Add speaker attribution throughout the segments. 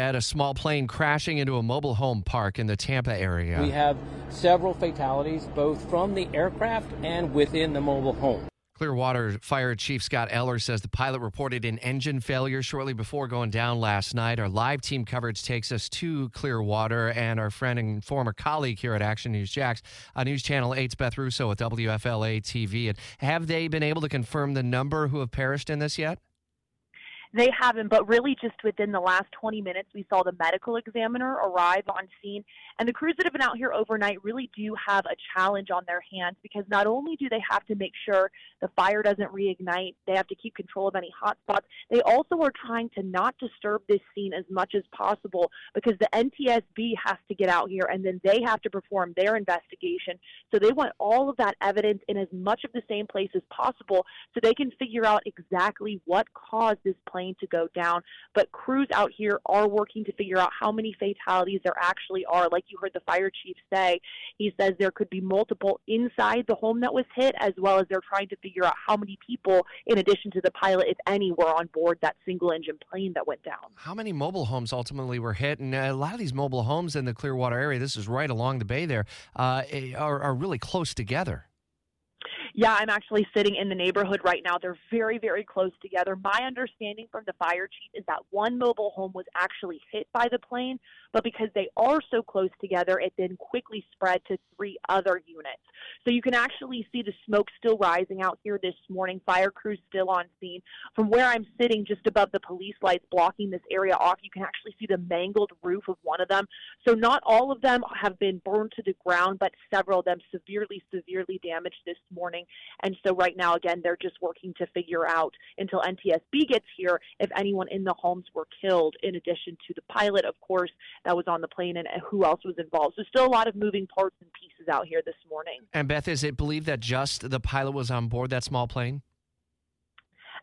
Speaker 1: A small plane crashing into a mobile home park in the Tampa area.
Speaker 2: We have several fatalities, both from the aircraft and within the mobile home.
Speaker 1: Clearwater Fire Chief Scott Eller says the pilot reported an engine failure shortly before going down last night. Our live team coverage takes us to Clearwater, and our friend and former colleague here at Action News Jax, uh, News Channel 8's Beth Rousseau at WFLA TV. And have they been able to confirm the number who have perished in this yet?
Speaker 3: They haven't, but really just within the last 20 minutes, we saw the medical examiner arrive on scene. And the crews that have been out here overnight really do have a challenge on their hands because not only do they have to make sure the fire doesn't reignite, they have to keep control of any hot spots, they also are trying to not disturb this scene as much as possible because the NTSB has to get out here and then they have to perform their investigation. So they want all of that evidence in as much of the same place as possible so they can figure out exactly what caused this plane plane to go down. But crews out here are working to figure out how many fatalities there actually are. Like you heard the fire chief say, he says there could be multiple inside the home that was hit, as well as they're trying to figure out how many people, in addition to the pilot, if any, were on board that single engine plane that went down.
Speaker 1: How many mobile homes ultimately were hit? And a lot of these mobile homes in the Clearwater area, this is right along the bay there, uh, are, are really close together.
Speaker 3: Yeah, I'm actually sitting in the neighborhood right now. They're very, very close together. My understanding from the fire chief is that one mobile home was actually hit by the plane, but because they are so close together, it then quickly spread to three other units. So you can actually see the smoke still rising out here this morning. Fire crews still on scene. From where I'm sitting, just above the police lights blocking this area off, you can actually see the mangled roof of one of them. So not all of them have been burned to the ground, but several of them severely, severely damaged this morning. And so right now, again, they're just working to figure out until NTSB gets here if anyone in the homes were killed, in addition to the pilot, of course, that was on the plane and who else was involved. So still a lot of moving parts and pieces out here this morning.
Speaker 1: And Beth, is it believed that just the pilot was on board that small plane?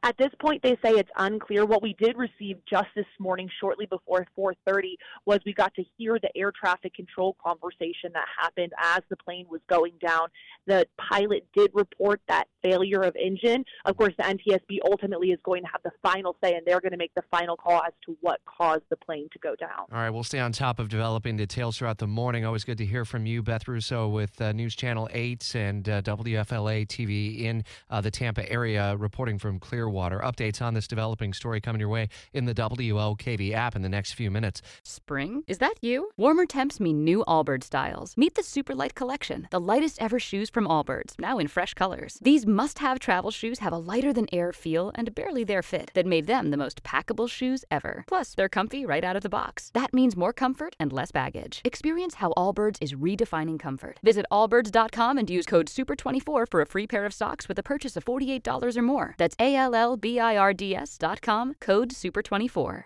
Speaker 3: At this point, they say it's unclear. What we did receive just this morning, shortly before 4:30, was we got to hear the air traffic control conversation that happened as the plane was going down. The pilot did report that failure of engine. Of course, the NTSB ultimately is going to have the final say, and they're going to make the final call as to what caused the plane to go down.
Speaker 1: All right, we'll stay on top of developing details throughout the morning. Always good to hear from you, Beth Rousseau, with uh, News Channel 8 and uh, WFLA TV in uh, the Tampa area, reporting from Clearwater. Clearwater. Updates on this developing story coming your way in the WOKV app in the next few minutes.
Speaker 4: Spring? Is that you? Warmer temps mean new Allbirds styles. Meet the Superlight Collection, the lightest ever shoes from Allbirds, now in fresh colors. These must have travel shoes have a lighter than air feel and barely there fit that made them the most packable shoes ever. Plus, they're comfy right out of the box. That means more comfort and less baggage. Experience how Allbirds is redefining comfort. Visit allbirds.com and use code SUPER24 for a free pair of socks with a purchase of $48 or more. That's A L L B I R D S dot com, code SUPER24.